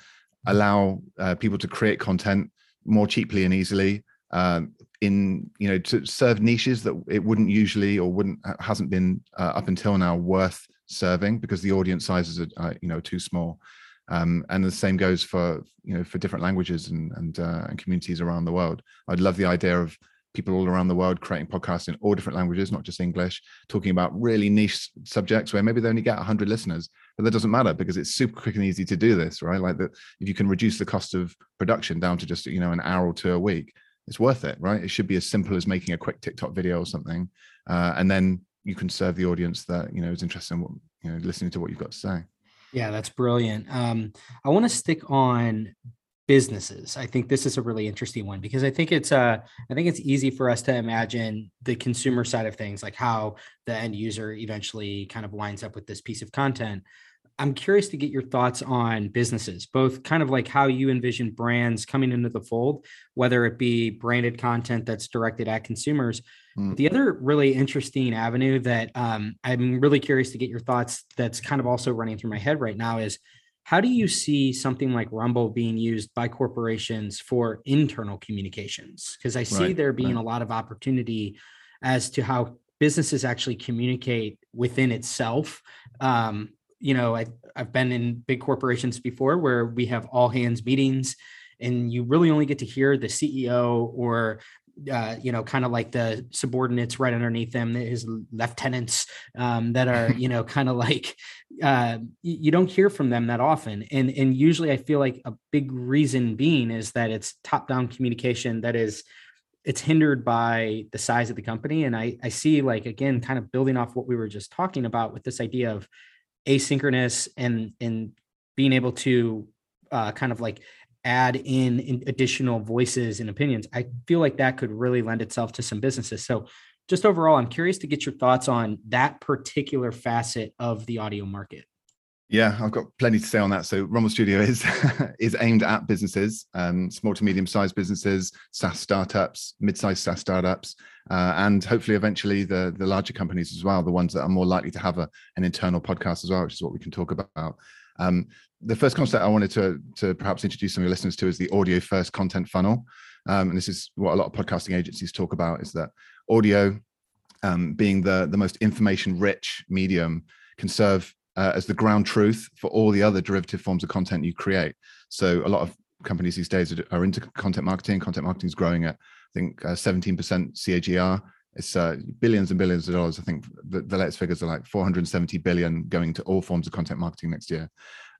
allow uh, people to create content more cheaply and easily um, in you know to serve niches that it wouldn't usually or wouldn't hasn't been uh, up until now worth serving because the audience sizes are uh, you know too small um, and the same goes for you know for different languages and and, uh, and communities around the world. I'd love the idea of people all around the world creating podcasts in all different languages not just english talking about really niche subjects where maybe they only get 100 listeners. But that doesn't matter because it's super quick and easy to do this right? Like that if you can reduce the cost of production down to just you know an hour or two a week it's worth it right? It should be as simple as making a quick tiktok video or something. Uh, and then you can serve the audience that you know is interested in what you know listening to what you've got to say yeah, that's brilliant. Um, I want to stick on businesses. I think this is a really interesting one because I think it's uh I think it's easy for us to imagine the consumer side of things, like how the end user eventually kind of winds up with this piece of content. I'm curious to get your thoughts on businesses, both kind of like how you envision brands coming into the fold, whether it be branded content that's directed at consumers. Mm. The other really interesting avenue that um, I'm really curious to get your thoughts that's kind of also running through my head right now is how do you see something like Rumble being used by corporations for internal communications? Because I see right, there being right. a lot of opportunity as to how businesses actually communicate within itself um, you know, I, I've been in big corporations before where we have all hands meetings and you really only get to hear the CEO or uh, you know, kind of like the subordinates right underneath them, his lieutenants um, that are, you know, kind of like uh, you don't hear from them that often. And and usually, I feel like a big reason being is that it's top down communication that is it's hindered by the size of the company. And I I see like again, kind of building off what we were just talking about with this idea of asynchronous and and being able to uh, kind of like add in, in additional voices and opinions i feel like that could really lend itself to some businesses. So just overall i'm curious to get your thoughts on that particular facet of the audio market yeah, I've got plenty to say on that. So Rumble Studio is is aimed at businesses, um, small to medium sized businesses, SaaS startups, mid sized SaaS startups, uh, and hopefully eventually the the larger companies as well, the ones that are more likely to have a, an internal podcast as well, which is what we can talk about. Um, the first concept I wanted to to perhaps introduce some of your listeners to is the audio first content funnel, um, and this is what a lot of podcasting agencies talk about: is that audio um, being the the most information rich medium can serve uh, as the ground truth for all the other derivative forms of content you create. So a lot of companies these days are, into content marketing. Content marketing is growing at, I think, uh, 17% CAGR. It's uh, billions and billions of dollars. I think the, the, latest figures are like 470 billion going to all forms of content marketing next year.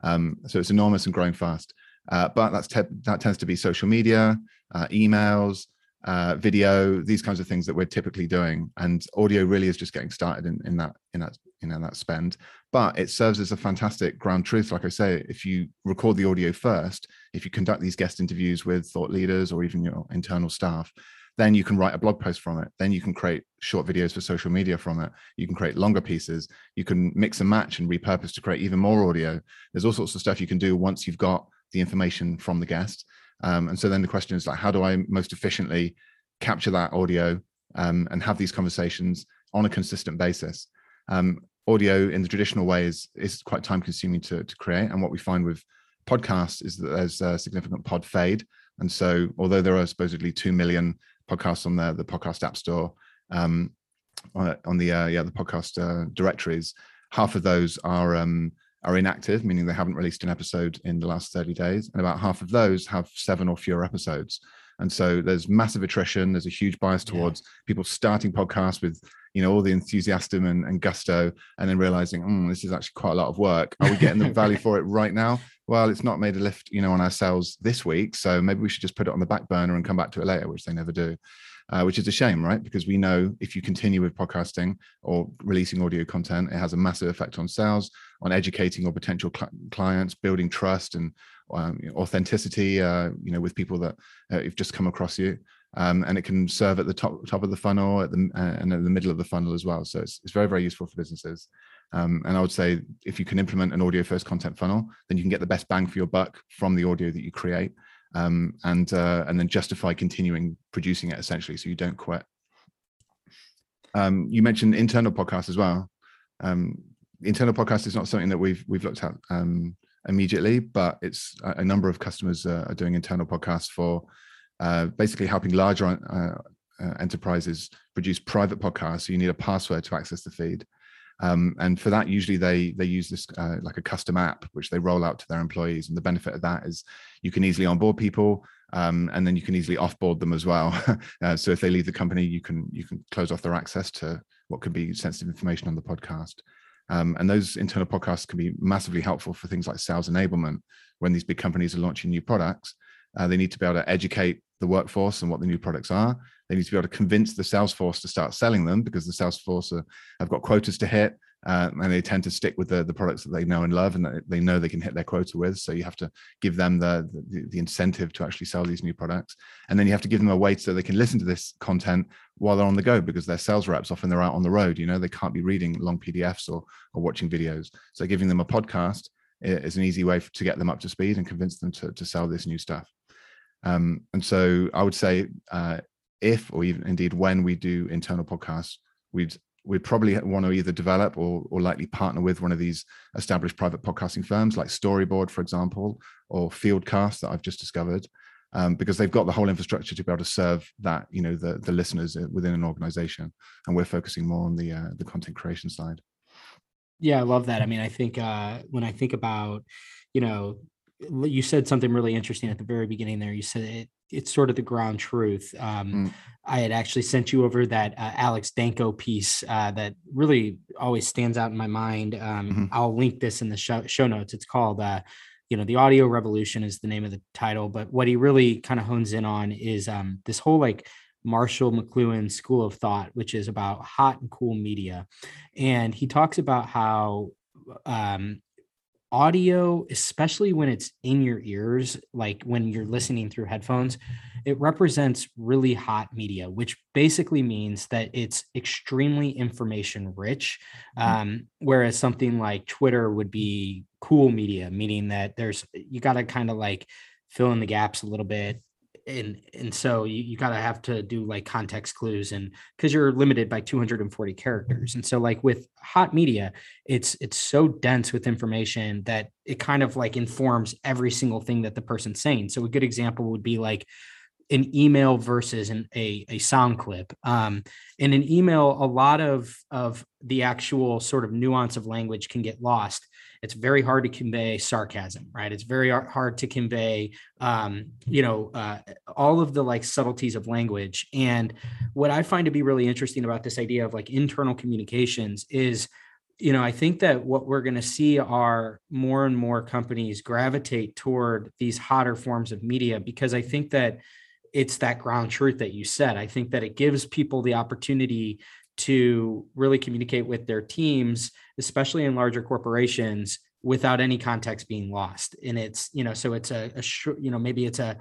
Um, so it's enormous and growing fast. Uh, but that's te- that tends to be social media, uh, emails, uh, video, these kinds of things that we're typically doing. And audio really is just getting started in, in that in that you know that spend. But it serves as a fantastic ground truth. Like I say, if you record the audio first, if you conduct these guest interviews with thought leaders or even your internal staff, then you can write a blog post from it. Then you can create short videos for social media from it. You can create longer pieces. You can mix and match and repurpose to create even more audio. There's all sorts of stuff you can do once you've got the information from the guest. Um, and so then the question is like, how do I most efficiently capture that audio um, and have these conversations on a consistent basis? Um, audio in the traditional way is, is quite time consuming to, to create. And what we find with podcasts is that there's a significant pod fade. And so, although there are supposedly 2 million podcasts on the, the podcast app store, um, on, on the uh, yeah the podcast uh, directories, half of those are um, are inactive, meaning they haven't released an episode in the last 30 days, and about half of those have seven or fewer episodes. And so there's massive attrition. There's a huge bias towards yeah. people starting podcasts with, you know, all the enthusiasm and, and gusto, and then realizing, mm, this is actually quite a lot of work. Are we getting the value for it right now? Well, it's not made a lift, you know, on our sales this week. So maybe we should just put it on the back burner and come back to it later, which they never do uh, which is a shame, right? Because we know if you continue with podcasting or releasing audio content, it has a massive effect on sales, on educating your potential cl- clients, building trust and um, authenticity, uh, you know, with people that uh, have just come across you. Um, and it can serve at the top top of the funnel at the, uh, and at the middle of the funnel as well. So it's, it's very very useful for businesses. Um, and I would say if you can implement an audio first content funnel, then you can get the best bang for your buck from the audio that you create um, and uh, and then justify continuing producing it essentially, so you don't quit. Um, you mentioned internal podcasts as well. Um, internal podcast is not something that we've we've looked at um, immediately, but it's a, a number of customers uh, are doing internal podcasts for uh, basically helping larger uh, uh, enterprises produce private podcasts. So you need a password to access the feed. Um, and for that, usually they they use this uh, like a custom app which they roll out to their employees. And the benefit of that is you can easily onboard people, um, and then you can easily offboard them as well. uh, so if they leave the company, you can you can close off their access to what could be sensitive information on the podcast. Um, and those internal podcasts can be massively helpful for things like sales enablement. When these big companies are launching new products, uh, they need to be able to educate the workforce and what the new products are. They need to be able to convince the sales force to start selling them because the sales force have got quotas to hit uh, and they tend to stick with the, the products that they know and love and that they know they can hit their quota with. So you have to give them the, the, the incentive to actually sell these new products. And then you have to give them a way so they can listen to this content while they're on the go because their sales reps often they're out on the road, you know, they can't be reading long PDFs or, or watching videos. So giving them a podcast is an easy way to get them up to speed and convince them to, to sell this new stuff. Um, and so I would say uh, if or even indeed when we do internal podcasts, we'd we'd probably want to either develop or, or likely partner with one of these established private podcasting firms like Storyboard, for example, or Fieldcast that I've just discovered, um, because they've got the whole infrastructure to be able to serve that, you know, the, the listeners within an organization. And we're focusing more on the uh, the content creation side. Yeah, I love that. I mean, I think uh, when I think about, you know, you said something really interesting at the very beginning there. You said it, it's sort of the ground truth. Um, mm. I had actually sent you over that uh, Alex Danco piece uh, that really always stands out in my mind. Um, mm-hmm. I'll link this in the show, show notes. It's called, uh, you know, the audio revolution is the name of the title. But what he really kind of hones in on is um, this whole like Marshall McLuhan school of thought, which is about hot and cool media. And he talks about how um, audio, especially when it's in your ears, like when you're listening through headphones, it represents really hot media, which basically means that it's extremely information rich. Mm-hmm. Um, whereas something like Twitter would be cool media, meaning that there's, you got to kind of like fill in the gaps a little bit and and so you, you gotta have to do like context clues and because you're limited by 240 characters and so like with hot media it's it's so dense with information that it kind of like informs every single thing that the person's saying so a good example would be like an email versus an, a, a sound clip. Um, in an email, a lot of, of the actual sort of nuance of language can get lost. It's very hard to convey sarcasm, right? It's very hard to convey, um, you know, uh, all of the like subtleties of language. And what I find to be really interesting about this idea of like internal communications is, you know, I think that what we're going to see are more and more companies gravitate toward these hotter forms of media because I think that it's that ground truth that you said. I think that it gives people the opportunity to really communicate with their teams, especially in larger corporations, without any context being lost. And it's, you know, so it's a, a you know, maybe it's a,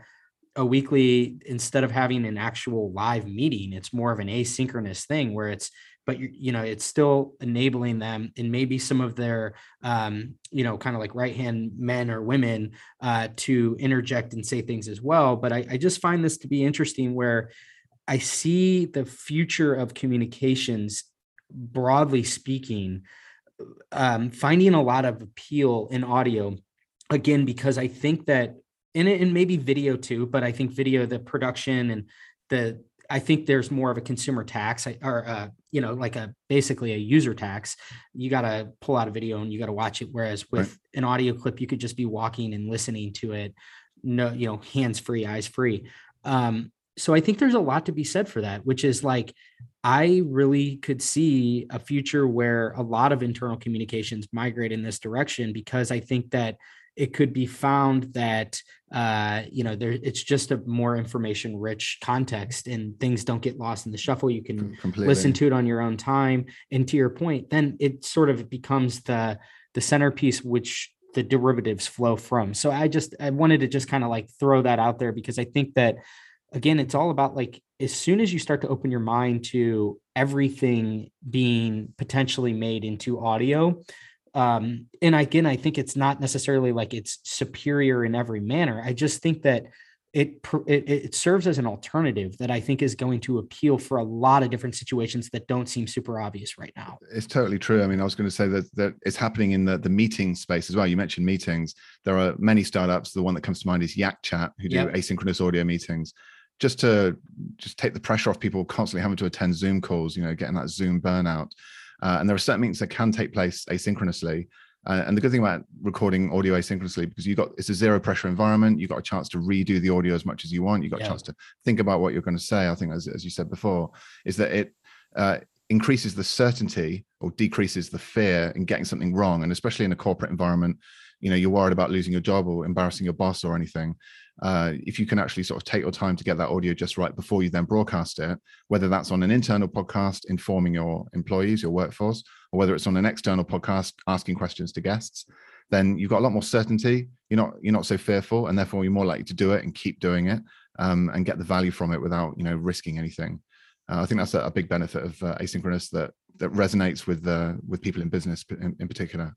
a weekly instead of having an actual live meeting, it's more of an asynchronous thing where it's but you, you know it's still enabling them and maybe some of their um, you know kind of like right hand men or women uh, to interject and say things as well but I, I just find this to be interesting where i see the future of communications broadly speaking um, finding a lot of appeal in audio again because i think that in it and maybe video too but i think video the production and the I think there's more of a consumer tax or uh, you know like a basically a user tax. You got to pull out a video and you got to watch it. Whereas with right. an audio clip, you could just be walking and listening to it. No, you know, hands free, eyes free. Um, so I think there's a lot to be said for that, which is like I really could see a future where a lot of internal communications migrate in this direction because I think that it could be found that uh, you know there it's just a more information rich context and things don't get lost in the shuffle. You can Completely. listen to it on your own time. And to your point then it sort of becomes the the centerpiece which the derivatives flow from. So i just i wanted to just kind of like throw that out there because i think that again it's all about like as soon as you start to open your mind to everything being potentially made into audio um, and again, I think it's not necessarily like it's superior in every manner. I just think that it, it it serves as an alternative that I think is going to appeal for a lot of different situations that don't seem super obvious right now. It's totally true. I mean, I was going to say that that it's happening in the the meeting space as well. You mentioned meetings. There are many startups. The one that comes to mind is Yac Chat, who do yep. asynchronous audio meetings, just to just take the pressure off people constantly having to attend Zoom calls. You know, getting that Zoom burnout. Uh, and there are certain meetings that can take place asynchronously uh, and the good thing about recording audio asynchronously, because you got it's a zero pressure environment, you've got a chance to redo the audio as much as you want. You've got yeah. a chance to think about what you're going to say. I think, as, as you said before, is that it uh, increases the certainty or decreases the fear in getting something wrong. And especially in a corporate environment, you know, you're worried about losing your job or embarrassing your boss or anything. Uh, if you can actually sort of take your time to get that audio just right before you then broadcast it, whether that's on an internal podcast informing your employees, your workforce, or whether it's on an external podcast asking questions to guests, then you've got a lot more certainty. You're not you're not so fearful, and therefore you're more likely to do it and keep doing it um, and get the value from it without you know risking anything. Uh, I think that's a, a big benefit of uh, asynchronous that that resonates with uh, with people in business in, in particular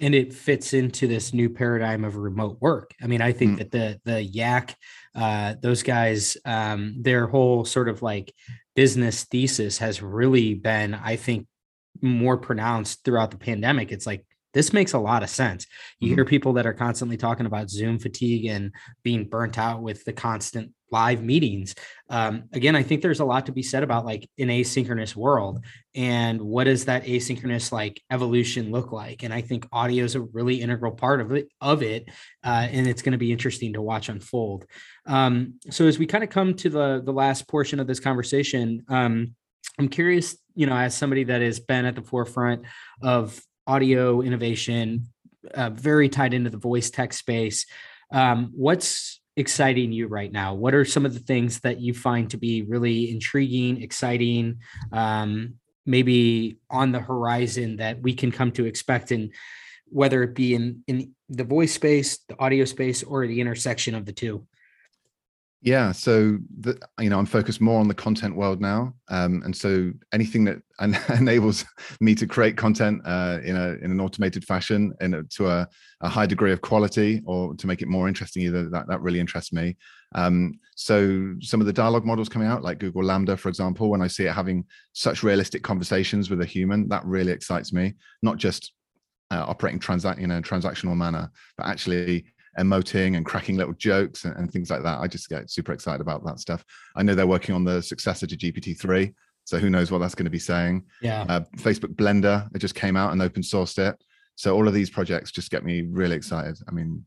and it fits into this new paradigm of remote work. I mean, I think mm. that the the Yac, uh, those guys, um, their whole sort of like business thesis has really been, I think, more pronounced throughout the pandemic. It's like this makes a lot of sense. You mm-hmm. hear people that are constantly talking about Zoom fatigue and being burnt out with the constant live meetings. Um, again, I think there's a lot to be said about like an asynchronous world and what does that asynchronous like evolution look like? And I think audio is a really integral part of it, of it, uh, and it's going to be interesting to watch unfold. Um, so as we kind of come to the the last portion of this conversation, um, I'm curious, you know, as somebody that has been at the forefront of audio innovation, uh, very tied into the voice tech space. Um, what's exciting you right now? What are some of the things that you find to be really intriguing, exciting, um, maybe on the horizon that we can come to expect and whether it be in in the voice space, the audio space, or the intersection of the two? Yeah, so the, you know, I'm focused more on the content world now, um, and so anything that enables me to create content uh, in a in an automated fashion and to a, a, high degree of quality, or to make it more interesting, either that that really interests me. Um, so some of the dialogue models coming out, like Google LaMDA, for example, when I see it having such realistic conversations with a human, that really excites me. Not just uh, operating transact in a transactional manner, but actually emoting and cracking little jokes and, and, things like that. I just get super excited about that stuff. I know they're working on the successor to GPT-3. So who knows what that's going to be saying. Yeah. Uh, Facebook Blender, it just came out and open sourced it. So all of these projects just get me really excited. I mean,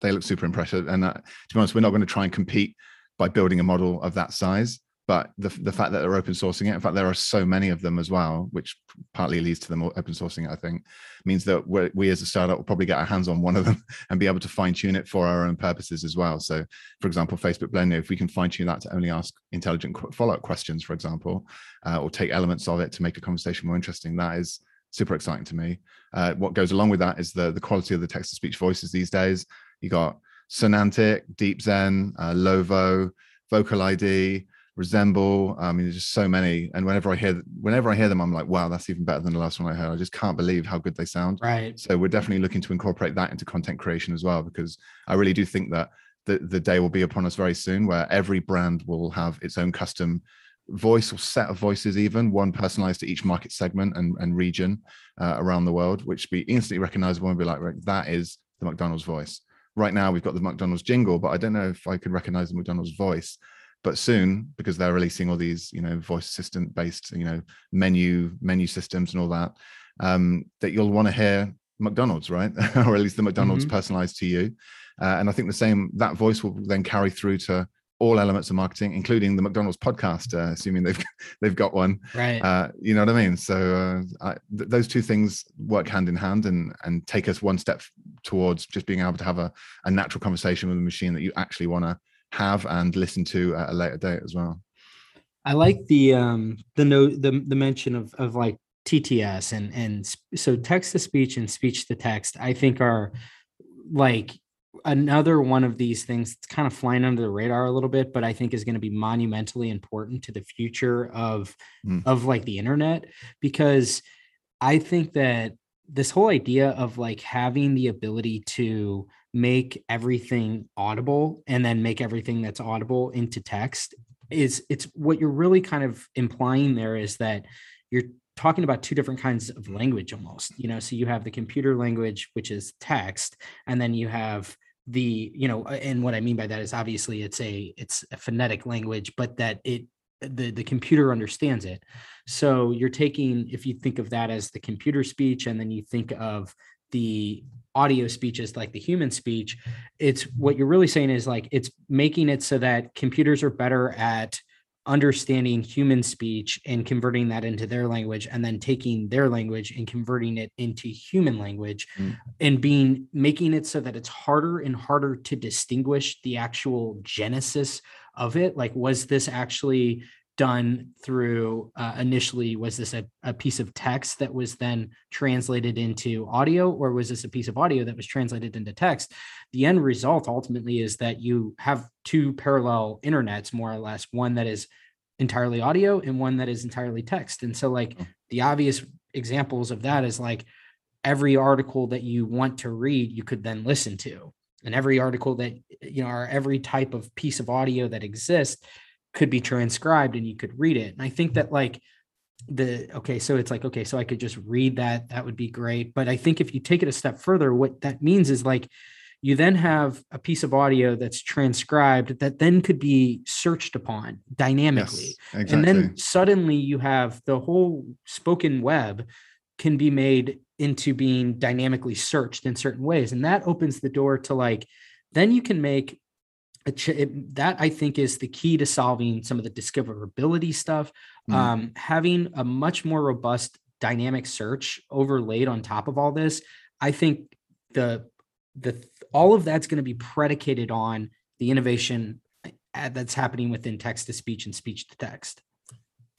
they look super impressive. And uh, to be honest, we're not going to try and compete by building a model of that size but the, the fact that they're open sourcing it in fact there are so many of them as well which partly leads to them open sourcing it i think means that we as a startup will probably get our hands on one of them and be able to fine tune it for our own purposes as well. So for example facebook blender if we can fine tune that to only ask intelligent follow-up questions for example uh, or take elements of it to make a conversation more interesting that is super exciting to me. Uh, what goes along with that is the the quality of the text to speech voices these days. You got sonantic deepzen uh, lovo VocaliD resemble. I mean, there's just so many. And whenever I hear whenever I hear them, I'm like, wow, that's even better than the last one I heard. I just can't believe how good they sound. Right. So we're definitely looking to incorporate that into content creation as well, because I really do think that the, the day will be upon us very soon where every brand will have its own custom voice or set of voices even one personalized to each market segment and, and region uh, around the world which be instantly recognizable and be like right, that is the mcdonald's voice right now we've got the mcdonald's jingle but i don't know if i could recognize the mcdonald's voice but soon because they're releasing all these you know voice assistant based you know menu menu systems and all that um, that you'll want to hear mcdonald's right? Or at least the mcdonald's mm-hmm. personalized to you. Uh, and i think the same that voice will then carry through to all elements of marketing including the mcdonald's podcast uh, assuming they've they've got one. Right. Uh, you know what i mean? So uh, I, th- those two things work hand in hand and and take us one step towards just being able to have a, a natural conversation with a machine that you actually want to have and listen to at a later date as well. I like the um the note the the mention of of like TTS and and so text to speech and speech to text I think are like another one of these things that's kind of flying under the radar a little bit but I think is going to be monumentally important to the future of mm. of like the internet because I think that this whole idea of like having the ability to make everything audible and then make everything that's audible into text is it's what you're really kind of implying there is that you're talking about two different kinds of language almost you know? So you have the computer language which is text and then you have the you know and what i mean by that is obviously it's a it's a phonetic language but that it the the computer understands it. So you're taking if you think of that as the computer speech and then you think of the audio speech as like the human speech it's what you're really saying is like it's making it so that computers are better at understanding human speech and converting that into their language and then taking their language and converting it into human language mm. and being making it so that it's harder and harder to distinguish the actual genesis of it like was this actually done through uh, initially was this a, a piece of text that was then translated into audio or was this a piece of audio that was translated into text? The end result ultimately is that you have two parallel internets more or less one that is entirely audio and one that is entirely text. And so like hmm. the obvious examples of that is like every article that you want to read you could then listen to. And every article that you know or every type of piece of audio that exists could be transcribed and you could read it and i think that like the okay so it's like okay so i could just read that that would be great but i think if you take it a step further what that means is like you then have a piece of audio that's transcribed that then could be searched upon dynamically. Yes, exactly. And then suddenly you have the whole spoken web can be made into being dynamically searched in certain ways. And that opens the door to like, then you can make it, that I think is the key to solving some of the discoverability stuff. Mm. Um, having a much more robust dynamic search overlaid on top of all this, I think the the all of that's going to be predicated on the innovation uh, that's happening within text to speech and speech to text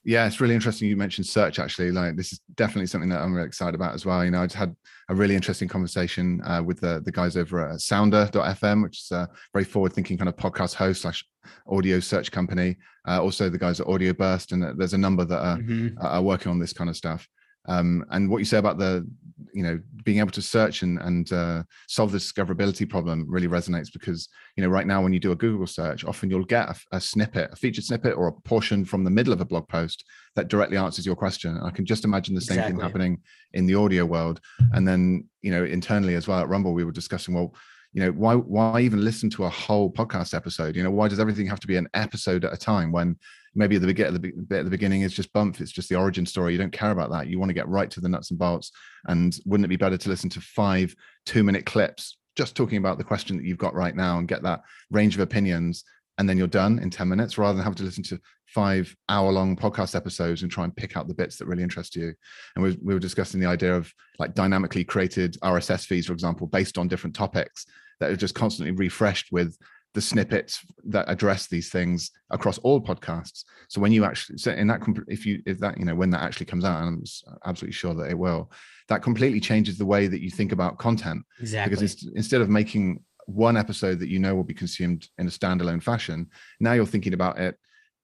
yeah it's really interesting you mentioned search actually like this is definitely something that i'm really excited about as well you know i just had a really interesting conversation uh, with the, the guys over at sounder.fm which is a very forward thinking kind of podcast host slash audio search company uh, also the guys at Audioburst and there's a number that are, mm-hmm. are working on this kind of stuff um, and what you say about the you know being able to search and and uh, solve the discoverability problem really resonates because you know right now when you do a google search often you'll get a, a, snippet a featured snippet or a portion from the middle of a blog post that directly answers your question. I can just imagine the same exactly. thing happening in the audio world. And then you know internally as well at rumble we were discussing well you know why why even listen to a whole podcast episode? You know why does everything have to be an episode at a time when maybe at the, at the bit at the beginning is just bump it's just the origin story. You don't care about that. You want to get right to the nuts and bolts. And wouldn't it be better to listen to five two minute clips just talking about the question that you've got right now and get that range of opinions and then you're done in 10 minutes rather than have to listen to five hour long podcast episodes and try and pick out the bits that really interest you? And we, we were discussing the idea of like dynamically created rss feeds for example based on different topics that are just constantly refreshed with the snippets that address these things across all podcasts. So when you actually, so in that, if you, if that, you know, when that actually comes out, and I'm absolutely sure that it will, that completely changes the way that you think about content. Exactly. Because instead of making one episode that you know will be consumed in a standalone fashion, now you're thinking about it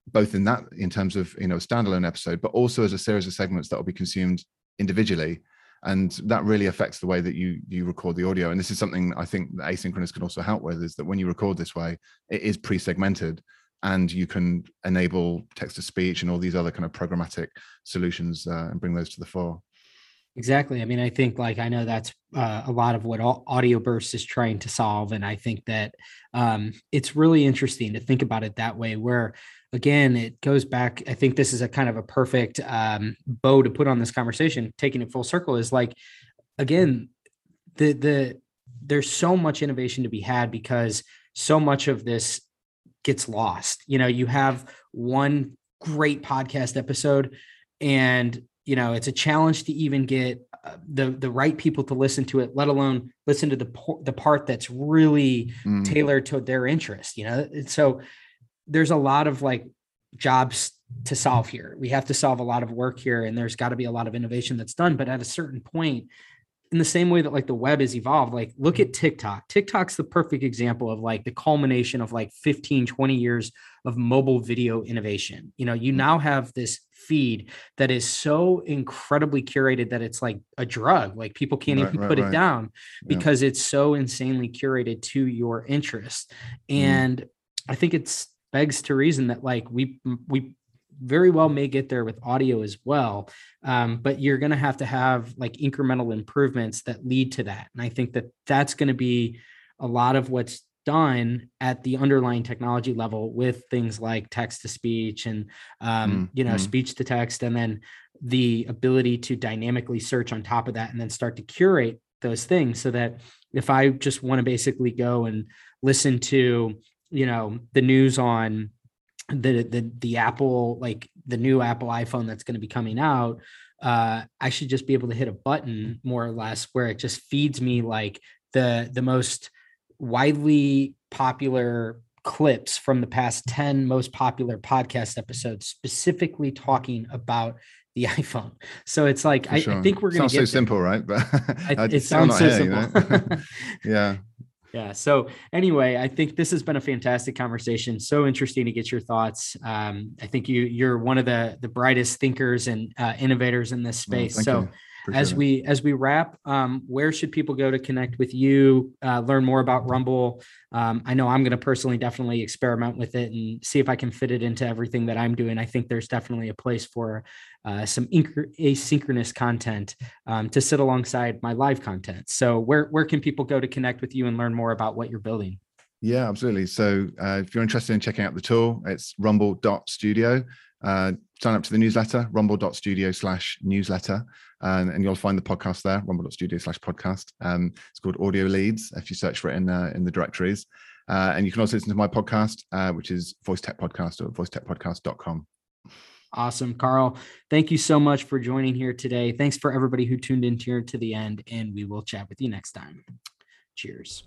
both in that, in terms of, you know, a standalone episode, but also as a series of segments that will be consumed individually and that really affects the way that you you record the audio. And this is something i think asynchronous can also help with is that when you record this way it is pre-segmented and you can enable text to speech and all these other kind of programmatic solutions uh, and bring those to the fore. Exactly. I mean i think like i know that's uh, a lot of what Audioburst is trying to solve and i think that um, it's really interesting to think about it that way where again, it goes back. I think this is a kind of a perfect um, bow to put on this conversation, taking it full circle is like, again, the, the, there's so much innovation to be had because so much of this gets lost. You know, you have one great podcast episode and you know it's a challenge to even get uh, the the right people to listen to it let alone listen to the the part that's really mm. tailored to their interest you know so there's a lot of like jobs to solve here. We have to solve a lot of work here, and there's got to be a lot of innovation that's done. But at a certain point, in the same way that like the web has evolved like look at tiktok tiktok's the perfect example of like the culmination of like 15 20 years of mobile video innovation you know you mm. now have this feed that is so incredibly curated that it's like a drug like people can't right, even right, put right. it down because yeah. it's so insanely curated to your interest mm. and mm. i think it's begs to reason that like we we very well may get there with audio as well um, but you're going to have to have like incremental improvements that lead to that and i think that that's going to be a lot of what's done at the underlying technology level with things like text to speech and um, mm, you know mm. speech to text and then the ability to dynamically search on top of that and then start to curate those things so that if i just want to basically go and listen to you know the news on the the the Apple like the new Apple iPhone that's going to be coming out, uh, I should just be able to hit a button more or less where it just feeds me like the the most widely popular clips from the past 10 most popular podcast episodes specifically talking about the iPhone. So it's like I, sure. I, think we're going to get so simple, right? But I, it sounds so here, simple. You know? yeah, yeah. So anyway, I think this has been a fantastic conversation. So interesting to get your thoughts. Um, I think you you're one of the the brightest thinkers and uh, innovators in this space. So. You as we as we wrap um, where should people go to connect with you uh, learn more about rumble? Um, i know i'm going to personally definitely experiment with it and see if i can fit it into everything that i'm doing. I think there's definitely a place for uh, some inc- asynchronous content um, to sit alongside my live content. So where where can people go to connect with you and learn more about what you're building? Yeah absolutely. So uh, if you're interested in checking out the tool it's rumble.studio uh, sign up to the newsletter, rumble.studio slash newsletter, and, and, you'll find the podcast there, rumble.studio slash podcast. Um, it's called Audio Leads if you search for it in, uh, in the directories. Uh, and you can also listen to my podcast, uh, which is Voice Tech Podcast or voicetechpodcast.com. Awesome. Carl, thank you so much for joining here today. Thanks for everybody who tuned in here to the end, and we will chat with you next time. Cheers.